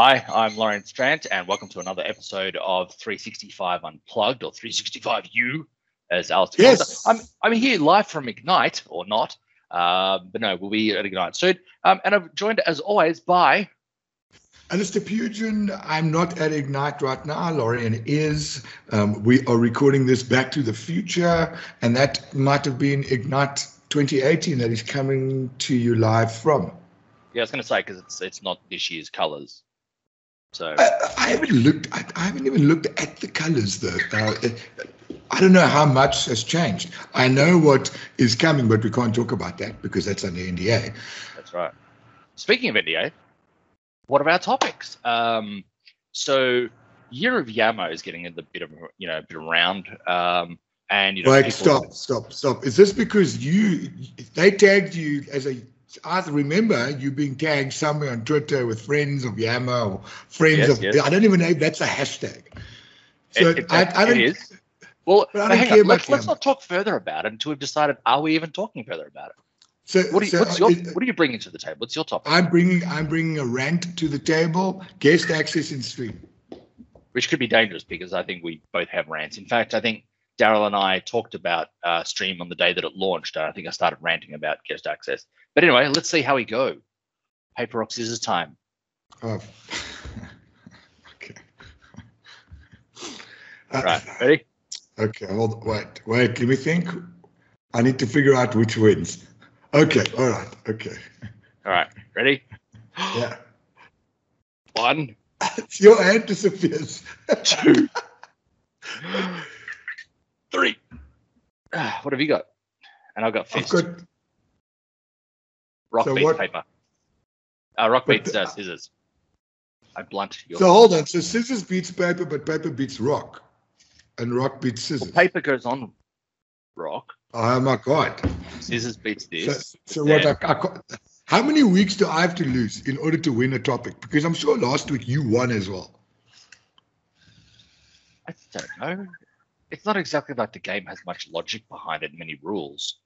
Hi, I'm Loryan Strant, and welcome to another episode of 365 Unplugged or 365U, as Alice Yes. I'm I'm here live from Ignite or not, uh, but no, we'll be at Ignite soon. Um, and I'm joined as always by Alistair Pugin, I'm not at Ignite right now. Loryan is. Um, we are recording this Back to the Future, and that might have been Ignite 2018 that is coming to you live from. yeah, I was going to say because it's it's not this year's colours, so I, I haven't looked. I, I haven't even looked at the colors though. Uh, I don't know how much has changed. I know what is coming, but we can't talk about that because that's under NDA. That's right. Speaking of NDA, what are our topics? Um, so Year of Yammer is getting a bit of you know a bit around, um, and you know Wait, stop, stop, stop. Is this because you they tagged you as a I remember you being tagged somewhere on Twitter with friends of Yammer or friends Yes, of yes. I don't even know if that's a hashtag. So It- it- I, I don't is. Well, But I don't hang care on, let's, let's not talk further about it until we've decided are we even talking further about it? so, What, do you, so what's your, it- what are you bringing to the table? What's your topic? I'm bringing I'm bringing a rant to the table, guest access in stream. Which could be dangerous because I think we both have rants. In fact, I think Daryl and I talked about uh, Stream on the day that it launched. And I think I started ranting about guest access. But anyway, let's see how we go. Paper, rock, scissors time. Oh. okay. Uh, Right, ready? Okay, hold wait, wait, let me think. I need to figure out which wins. Okay, all right, okay. All right, ready? Yeah. One, Your hand disappears. two. Ah, What have you got? And I've got I've fist. got rock so beats what- paper. Uh, rock But beats uh, scissors. I blunt your. so hold on. So scissors beats paper, but paper beats rock. And rock beats Well, scissors. paper goes on rock. Oh my god. Scissors beats this. so what I, I how many weeks do I have to lose in order to win a topic? Because I'm sure last week you won as well. I don't know. It's not exactly like the game has much logic behind it, many rules.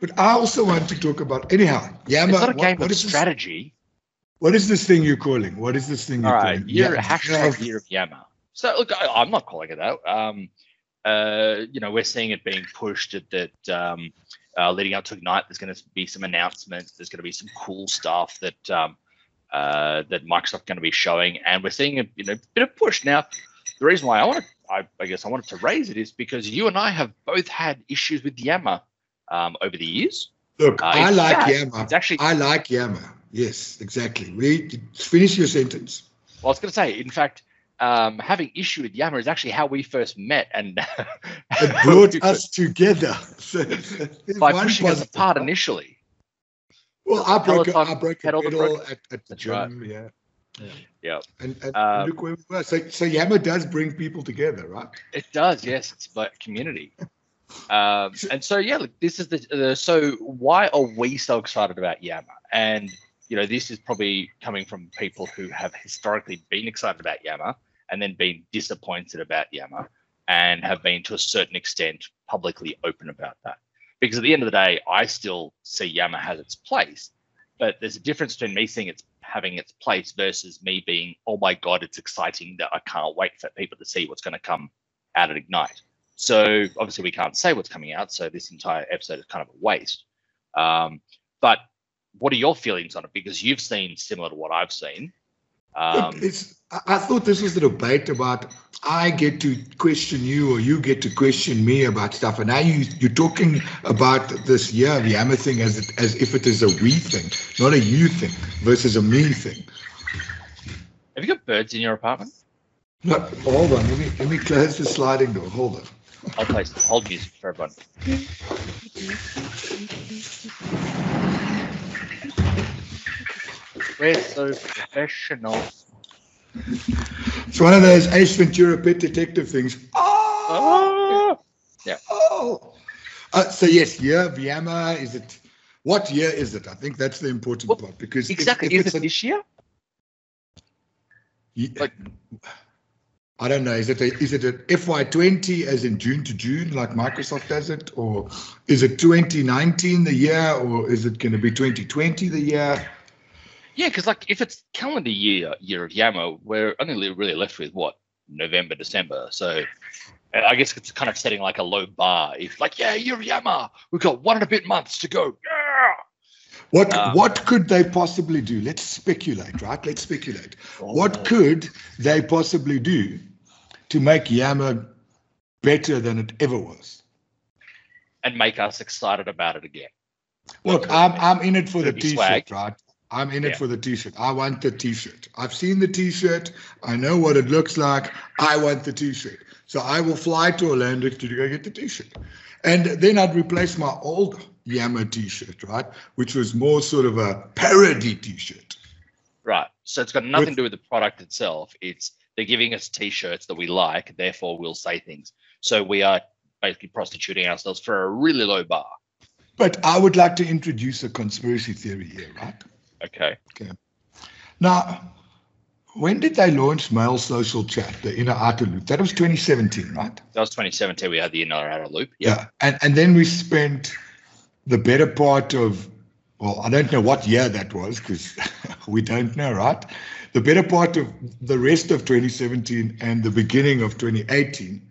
But I also want to talk about anyhow. Yammer, It's not a what- game what of is this- strategy. What is this thing you're calling? What is this thing All you're right, calling? year, Yeah, hashtag year of Yammer. So look, I, I'm not calling it that. Um, uh, you know, we're seeing it being pushed at that. Um, uh, leading up to Ignite, there's going to be some announcements. There's going to be some cool stuff that um, uh, that Microsoft going to be showing, and we're seeing a you know bit of push now. The reason why I want to, I, I guess I wanted to raise it is because you and I have both had issues with Yammer um, over the years. Look, Uh, I like fact, Yammer. It's actually I like Yammer. Yes, exactly. We finish your sentence. Well, I was going to say, in fact, um, having issue with Yammer is actually how we first met, and It brought us together. By pushing us apart initially. Well, I broke, I broke a pedal pedal at, at the That's right. gym. Yeah. Yeah, And, and Um, look where we were. So, so Yammer does bring people together, right? it does. Yes, it's like community. Um, and so yeah, look, this is the, the so why are we so excited about Yammer? And you know, this is probably coming from people who have historically been excited about Yammer and then been disappointed about Yammer and have been to a certain extent publicly open about that. Because at the end of the day, I still see Yammer has its place, but there's a difference between me seeing it's having its place versus me being, oh my god, it's exciting that I can't wait for people to see what's going to come out at Ignite. So obviously we can't say what's coming out, so this entire episode is kind of a waste. Um, but what are your feelings on it? Because you've seen similar to what I've seen. Look, Um, it's, I I thought this was a debate about I get to question you or you get to question me about stuff. And now you, you're talking about this year, the Yammer thing, as, it, as if it is a we thing, not a you thing versus a me thing. have you got birds in your apartment? No, hold on. Let me, let me close the sliding door. Hold on. I'll play some hold music for everyone. We're so professional. It's one of those Ace Ventura Pet Detective things. Oh! Ah! oh. Uh, so, yes, year of Yammer, is it? What year is it? I think that's the important Well, part because Exactly. if Is it's it a- this year? Ye- Like- I don't know. Is it a, is it an FY20 as in June to June like Microsoft does it, or is it 2019 the year, or is it going to be 2020 the year? Yeah, because like if it's calendar year year of Yammer, we're only really left with what November, December. So uh, I guess it's kind of setting like a low bar. If like yeah, year of Yammer, we've got one and a bit months to go. Yeah. What Um, what could they possibly do? Let's speculate, right? Let's speculate. Oh. What could they possibly do to make Yammer better than it ever was? and make us excited about it again. Look, I'm I'm in it for the t-shirt, swag. right? I'm in it Yeah. for the t-shirt. I want the t-shirt. I've seen the t-shirt. I know what it looks like. I want the t-shirt. So I will fly to Orlando to go get the t-shirt. And then I'd replace my old Yammer t-shirt, right? Which was more sort of a parody t-shirt. Right. So it's got nothing With- to do with the product itself. It's they're giving us t-shirts that we like, therefore we'll say things. So we are basically prostituting ourselves for a really low bar. But I would like to introduce a conspiracy theory here, right? Okay. Okay. Now, when did they launch Mail Social Chat, the inner outer loop? That was 2017, right? That was 2017. We had the inner outer loop. Yeah. And and then we spent the better part of well, I don't know what year that was because we don't know, right? The better part of the rest of 2017 and the beginning of 2018.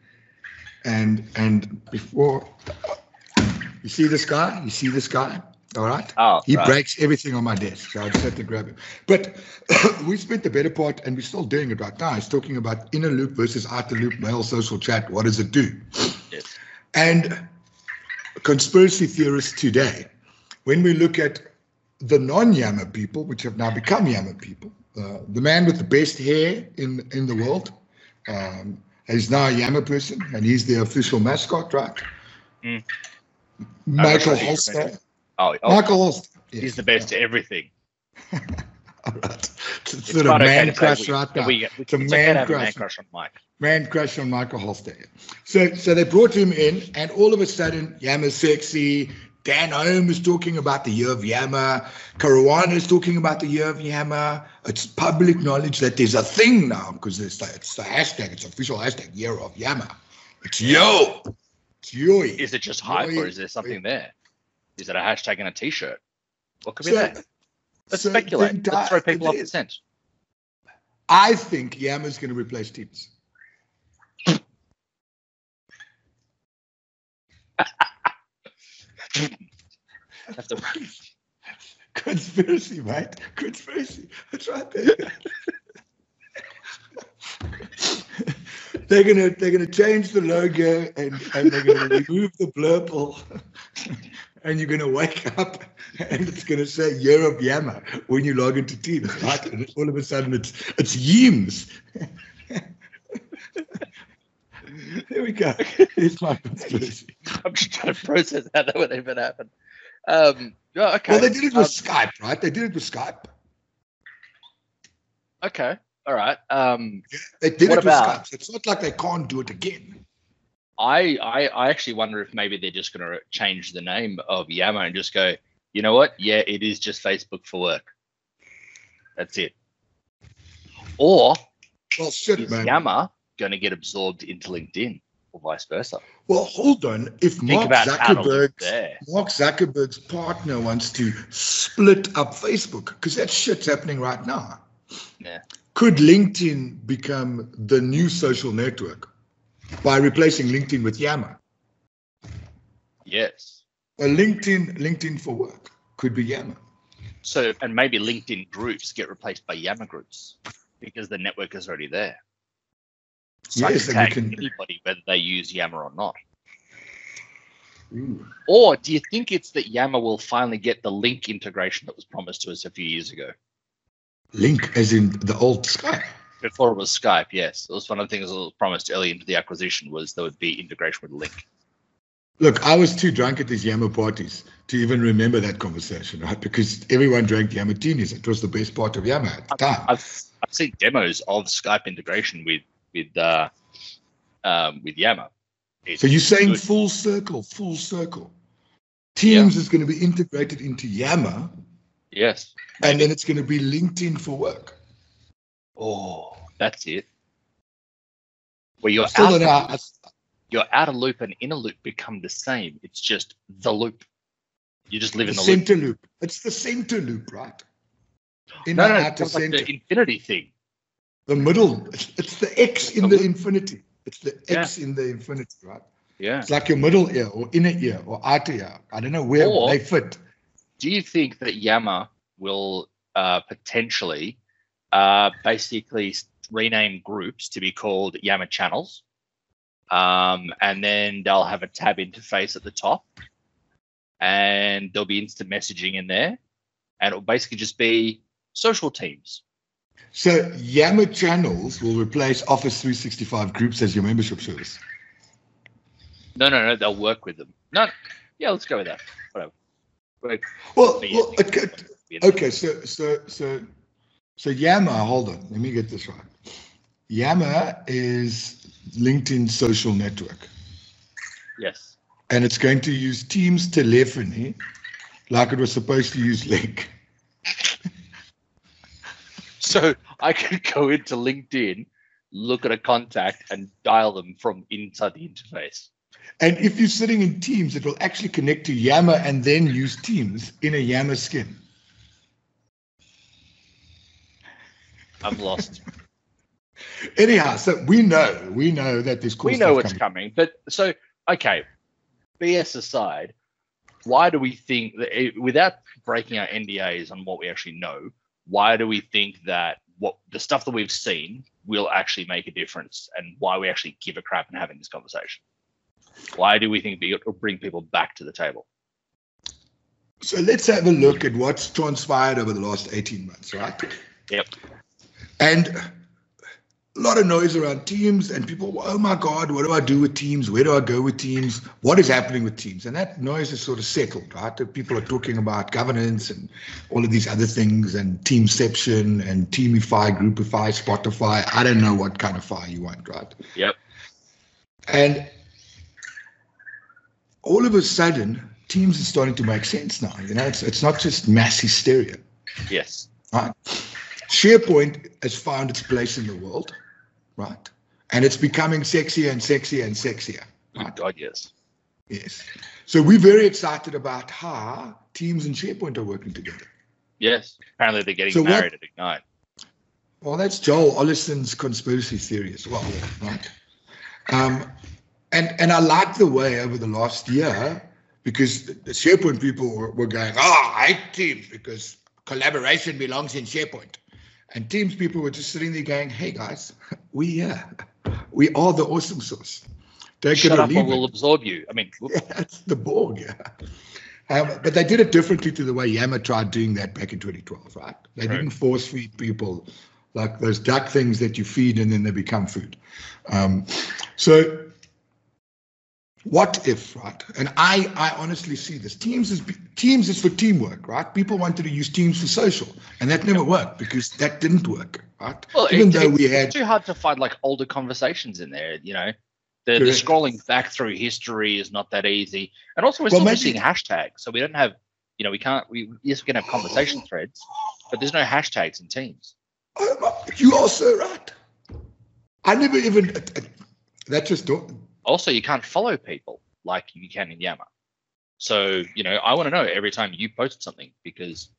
And and before you see this guy? You see this guy? All right. Oh, He right. breaks everything on my desk, so I just had to grab him. But we spent the better part, and we're still doing it right now. It's talking about inner loop versus outer loop mail social chat. What does it do? Yes. And conspiracy theorists today, when we look at the non-Yammer people, which have now become Yammer people, uh, the man with the best hair in in the world um, is now a Yammer person, and he's the official mascot, right? Mm. Michael I don't know what you're Holste. Oh, oh Michael Holste. he's the best at everything. All right. It's, It's sort of okay man crush we- right now. We, we, It's a it's okay to man a crush. on Mike. Man crush on Michael Holste. So so they brought him in, and all of a sudden, Yammer's sexy. Dan Holme is talking about the year of Yammer. Caruana is talking about the year of Yammer. It's public knowledge that there's a thing now because it's the, it's the hashtag, it's official hashtag, year of Yammer. It's yo. It's yo. Is it just hype or is there something there? Is it a hashtag and a t-shirt? What could be So- that? Let's so speculate. the Let's throw people off the scent. I think Yammer's going to replace Teams. To- Conspiracy, right? Conspiracy. That's right they're gonna they're gonna change the logo and, and they're gonna remove the blurple. And you're gonna wake up and it's gonna say year of Yammer when you log into Teams, right? And all of a sudden it's it's Yeems. there we go. It's my conspiracy. I'm just trying to process how that would even happen. Um, yeah, okay. Well, they did it with Um, Skype, right? They did it with Skype. okay. All right. Um, They did it with about- Skype. So it's not like they can't do it again. I, I I actually wonder if maybe they're just going to change the name of Yammer and just go, you know what? Yeah, it is just Facebook for work. That's it. Or Well, shit, is man. Yammer going to get absorbed into LinkedIn or vice versa? Well, hold on. If Think Mark about how to live Zuckerberg's there. Mark Zuckerberg's partner wants to split up Facebook because that shit's happening right now. Yeah. Could LinkedIn become the new social network by replacing LinkedIn with Yammer? Yes. A LinkedIn LinkedIn for work could be Yammer. So, and maybe LinkedIn groups get replaced by Yammer groups because the network is already there. So Yes, I can you tag can- anybody whether they use Yammer or not. Ooh. Or do you think it's that Yammer will finally get the Lync integration that was promised to us a few years ago? Lync, as in the old Skype. Before it was Skype, yes. It was one of the things that was promised early into the acquisition was there would be integration with Lync. Look, I was too drunk at these Yammer parties to even remember that conversation, right? Because everyone drank Yammer Martinis. It was the best part of Yammer at the time. I've I've seen demos of Skype integration with with uh, um, with Yammer. It's So you're saying good. full circle, full circle. Teams is going to be integrated into Yammer, yes. and then it's going to be LinkedIn for work. Oh, that's it. Where your Still outer, don't know. I- your outer loop and inner loop become the same. It's just the loop. You just live The in the center loop. It's the center loop, right? in No, the no, outer it's like center. the infinity thing. The middle, it's, it's the X in The the infinity. It's the X in the infinity, right? Yeah. It's like your middle ear or inner ear or outer ear. I don't know where Or- they fit. Do you think that Yammer will uh, potentially uh, basically rename groups to be called Yammer channels? Um, and then they'll have a tab interface at the top, and there'll be instant messaging in there, and it'll basically just be social teams. So Yammer channels will replace Office 365 groups as your membership service. No, no, no, they'll work with them. No, yeah, let's go with that. Whatever. Well, well okay, okay, so so so so Yammer, hold on, let me get this right. Yammer is LinkedIn social network, Yes. and it's going to use Teams telephony like it was supposed to use Lync. So I could go into LinkedIn, look at a contact, and dial them from inside the interface. And if you're sitting in Teams, it will actually connect to Yammer and then use Teams in a Yammer skin. I'm lost. Anyhow, so we know, we know that this cool we know what's coming. coming, but so okay. BS aside, why do we think that it, without breaking our NDAs on what we actually know, why do we think that what the stuff that we've seen will actually make a difference, and why we actually give a crap in having this conversation? Why do we think it'll bring people back to the table? So let's have a look at what's transpired over the last 18 months, right? Yep. And a lot of noise around teams, and people, oh my God, what do I do with teams? Where do I go with teams? What is happening with teams? And that noise is sort of settled, right? People are talking about governance and all of these other things, and teamception and teamify, groupify, Spotify. I don't know what kind of fire you want, right? Yep. And all of a sudden, teams is starting to make sense now. You know, it's it's not just mass hysteria. Yes. Right? SharePoint has found its place in the world, right? And it's becoming sexier and sexier and sexier. Oh, God, yes. Yes. So we're very excited about how Teams and SharePoint are working together. Yes. Apparently they're getting So what- married at Ignite. Well, that's Joel Oleson's conspiracy theory as well, right? Um, and and I like the way over the last year because the the SharePoint people were, were going, oh, I hate Teams because collaboration belongs in SharePoint. And Teams people were just sitting there going, hey guys, we here. We are the awesome source. Take Shut up or we'll it. absorb you. I mean. Yeah, that's the Borg, yeah. Um, but they did it differently to the way Yammer tried doing that back in 2012, right? They Right. didn't force feed people like those duck things that you feed and then they become food. Um, so what if, right? And I, I honestly see this. Teams is Teams is for teamwork, right? People wanted to use Teams for social, and that never worked because that didn't work, right? Well, Even it- though we it's had too hard to find like older conversations in there. You know, the, the scrolling back through history is not that easy, and also we're Well, still maybe- missing hashtags, so we don't have. You know, we can't. We yes, we can have conversation threads, but there's no hashtags in Teams. Oh, you are so right. I never even that just don't. Also, you can't follow people like you can in Yammer. So you know, I want to know every time you post something because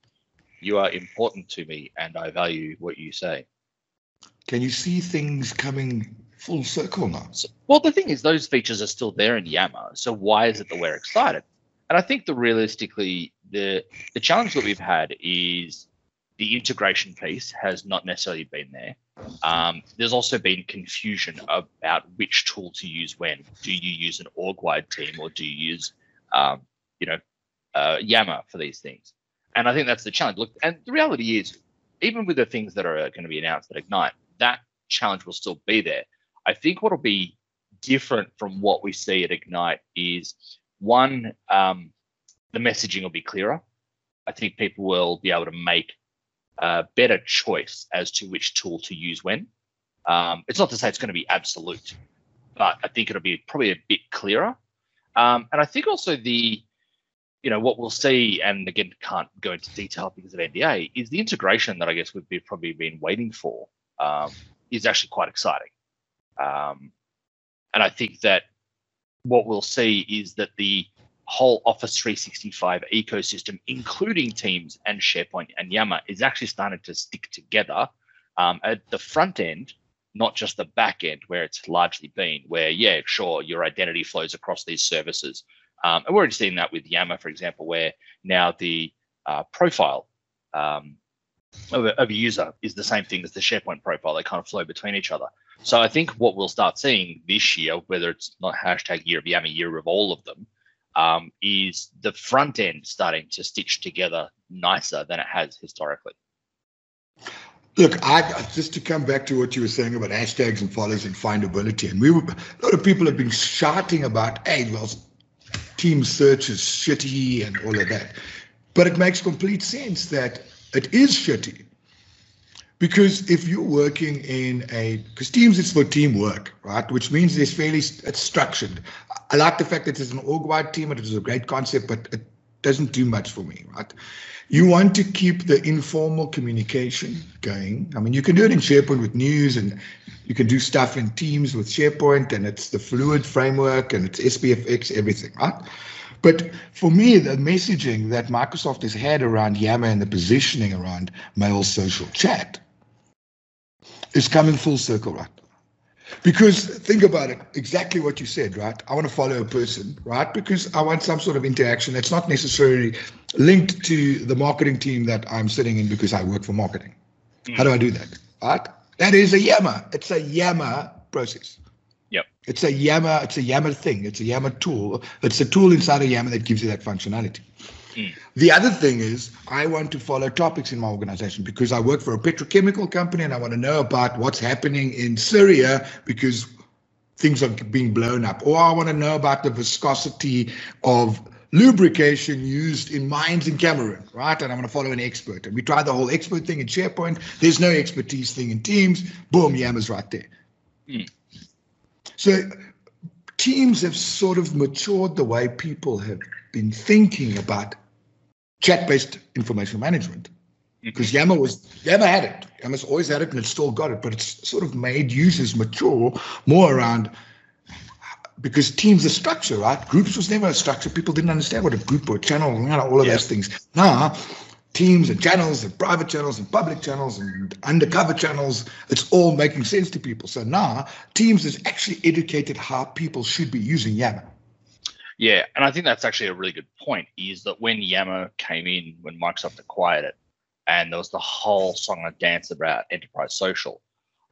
you are important to me and I value what you say. Can you see things coming full circle now? So, well, the thing is, those features are still there in Yammer. So why is it that we're excited? And I think that realistically, the the challenge that we've had is the integration piece has not necessarily been there. Um, there's also been confusion about which tool to use when. Do you use an org-wide team or do you use, um, you know, uh, Yammer for these things? And I think that's the challenge. Look, and the reality is, even with the things that are going to be announced at Ignite, that challenge will still be there. I think what'll be different from what we see at Ignite is one, um, the messaging will be clearer. I think people will be able to make a better choice as to which tool to use when. Um, it's not to say it's going to be absolute, but I think it'll be probably a bit clearer. Um, and I think also the, you know, what we'll see, and again, can't go into detail because of NDA, is the integration that I guess we've probably been waiting for um, is actually quite exciting. Um, and I think that what we'll see is that the whole Office 365 ecosystem, including Teams and SharePoint and Yammer, is actually starting to stick together um, at the front end, not just the back end where it's largely been, where, yeah, sure, your identity flows across these services. Um, and we're already seeing that with Yammer, for example, where now the uh, profile um, of, a, of a user is the same thing as the SharePoint profile. They kind of flow between each other. So I think what we'll start seeing this year, whether it's not hashtag year of Yammer, year of all of them, um, is the front end starting to stitch together nicer than it has historically. Look, I just to come back to what you were saying about hashtags and follows and findability, and we were, a lot of people have been shouting about, hey, well, team search is shitty and all of that, but it makes complete sense that it is shitty because if you're working in a because teams is for teamwork right? Which means it's fairly it's structured. I like the fact that it's an org-wide team and it is a great concept but it doesn't do much for me right? You want to keep the informal communication going. I mean you can do it in sharepoint with news and you can do stuff in teams with sharepoint and it's the fluid framework and it's spfx everything right? But for me, the messaging that Microsoft has had around Yammer and the positioning around mail social chat is coming full circle, right? Because think about it, exactly what you said, right? I want to follow a person, right? Because I want some sort of interaction that's not necessarily linked to the marketing team that I'm sitting in because I work for marketing. Mm. How do I do that? Right? That is a Yammer. It's a Yammer process. It's a Yammer, it's a Yammer thing. It's a Yammer tool. It's a tool inside of Yammer that gives you that functionality. Mm. The other thing is, I want to follow topics in my organization because I work for a petrochemical company and I want to know about what's happening in Syria because things are being blown up. Or I want to know about the viscosity of lubrication used in mines in Cameroon, right? And I'm going to follow an expert. And we tried the whole expert thing in SharePoint. There's no expertise thing in Teams. Boom, Yammer's right there. Mm. So teams have sort of matured the way people have been thinking about chat-based information management because mm-hmm. Yammer was Yammer had it. Yammer's always had it and it's still got it, but it's sort of made users mature more around because teams are structure, right? Groups was never a structure. People didn't understand what a group or a channel, you know, all of yeah. those things. Now, teams and channels and private channels and public channels and undercover channels, it's all making sense to people. So now, teams has actually educated how people should be using Yammer. Yeah, and I think that's actually a really good point. Is that when Yammer came in, when Microsoft acquired it, and there was the whole song and dance about enterprise social.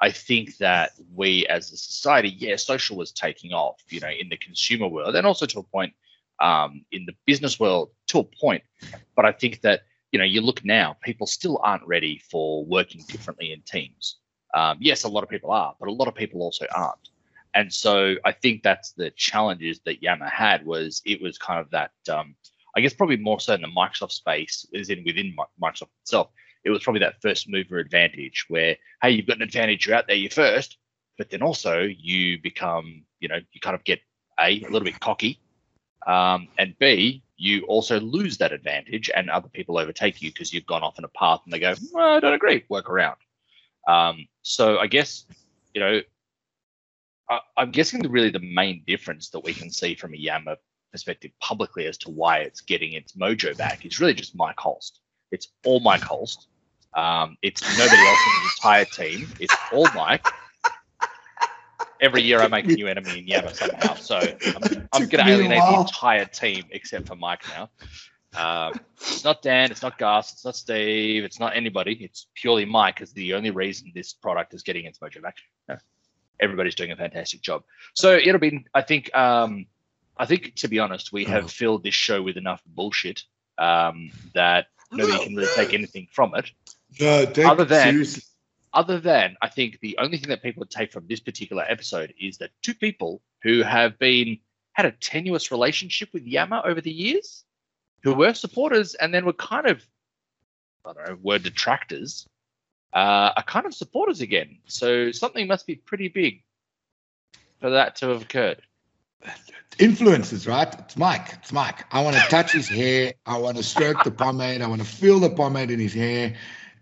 I think that we as a society, yeah, social was taking off, you know, in the consumer world and also to a point um, in the business world to a point. But I think that, you know, you look now, people still aren't ready for working differently in teams. Um, yes, a lot of people are, but a lot of people also aren't. And so I think that's the challenges that Yammer had was it was kind of that um, I guess probably more so in the Microsoft space is in within Microsoft itself. It was probably that first mover advantage where hey you've got an advantage you're out there you're first, but then also you become you know you kind of get a, a little bit cocky, um, and b you also lose that advantage and other people overtake you because you've gone off in a path and they go well, I don't agree work around. Um, so I guess you know I, am guessing the really the main difference that we can see from a Yammer perspective publicly as to why it's getting its mojo back is really just Mike Holste. It's all Mike Holste. Um, it's nobody else in the entire team. It's all Mike. Every year I make a new enemy in Yammer somehow. So I'm, I'm going to alienate the entire team except for Mike now. Um, it's not Dan, it's not Gus, it's not Steve, it's not anybody. It's purely Mike is the only reason this product is getting its mojo back everybody's doing a fantastic job. So it'll be, I think, um, I think to be honest, we have oh. filled this show with enough bullshit um, that nobody can really take anything from it. No, other than, seriously. Other than, I think the only thing that people would take from this particular episode is that two people who have been had a tenuous relationship with Yammer over the years, who were supporters and then were kind of, I don't know, were detractors uh, are kind of supporters again. So something must be pretty big for that to have occurred. Influences, right? It's Mike. It's Mike. I want to touch his hair. I want to stroke the pomade. I want to feel the pomade in his hair.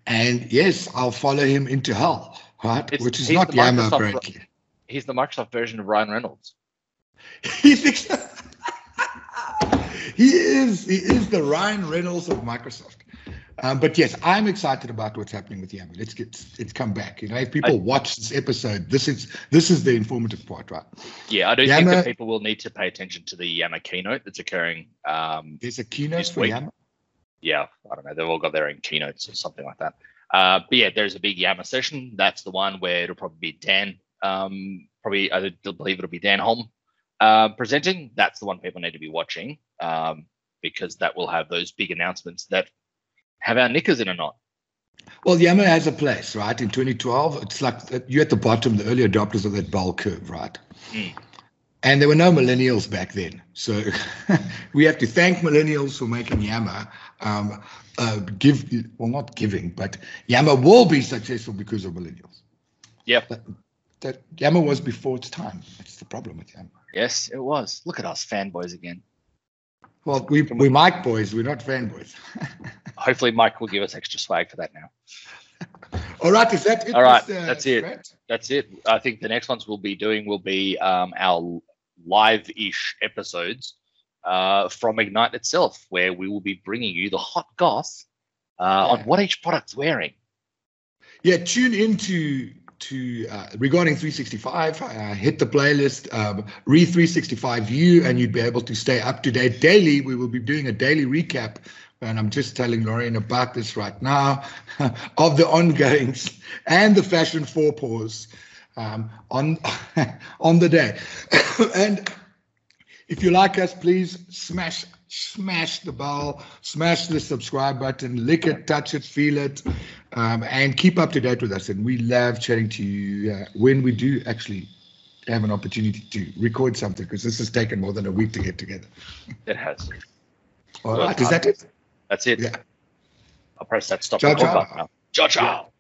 And yes, I'll follow him into hell, right? It's, Which is not Yammer breaking. He's the Microsoft version of Ryan Reynolds. he thinks he is he is the Ryan Reynolds of Microsoft. Um, but yes, I'm excited about what's happening with Yammer. Let's get let's come back. You know, if people I, watch this episode, this is this is the informative part, right? Yeah, I do Yammer, think that people will need to pay attention to the Yammer keynote that's occurring. Um, there's a keynote for week. Yammer. Yeah, I don't know. They've all got their own keynotes or something like that. Uh, but yeah, there's a big Yammer session. That's the one where it'll probably be Dan. Um, probably I believe it'll be Dan Holme uh, presenting. That's the one people need to be watching um, because that will have those big announcements that have our knickers in or not. Well, Yammer has a place, right? In 2012, it's like you're at the bottom, the early adopters of that bell curve, right? Mm. And there were no millennials back then. So we have to thank millennials for making Yammer um, uh, give, well, not giving, but Yammer will be successful because of millennials. Yeah. That, that Yammer was before its time. That's the problem with Yammer. Yes, it was. Look at us fanboys again. Well, we we Mike boys. We're not fanboys. Hopefully, Mike will give us extra swag for that now. All right, is that it? All right, uh, that's it. That's it. I think the next ones we'll be doing will be um, our live-ish episodes uh, from Ignite itself, where we will be bringing you the hot goss uh, yeah. on what each product's wearing. Yeah, tune into to uh, regarding 365, uh, hit the playlist, um, read 365 view, and you'd be able to stay up to date daily. We will be doing a daily recap, and I'm just telling Loryan about this right now, of the ongoings and the fashion four paws um, on on the day. and if you like us, please smash smash the bell, smash the subscribe button, lick it, touch it, feel it, um, and keep up to date with us. And we love chatting to you uh, when we do actually have an opportunity to record something because this has taken more than a week to get together. It has. All right, is that it? That's it. Yeah. I'll press that stop ciao, ciao. button now. Ciao, ciao.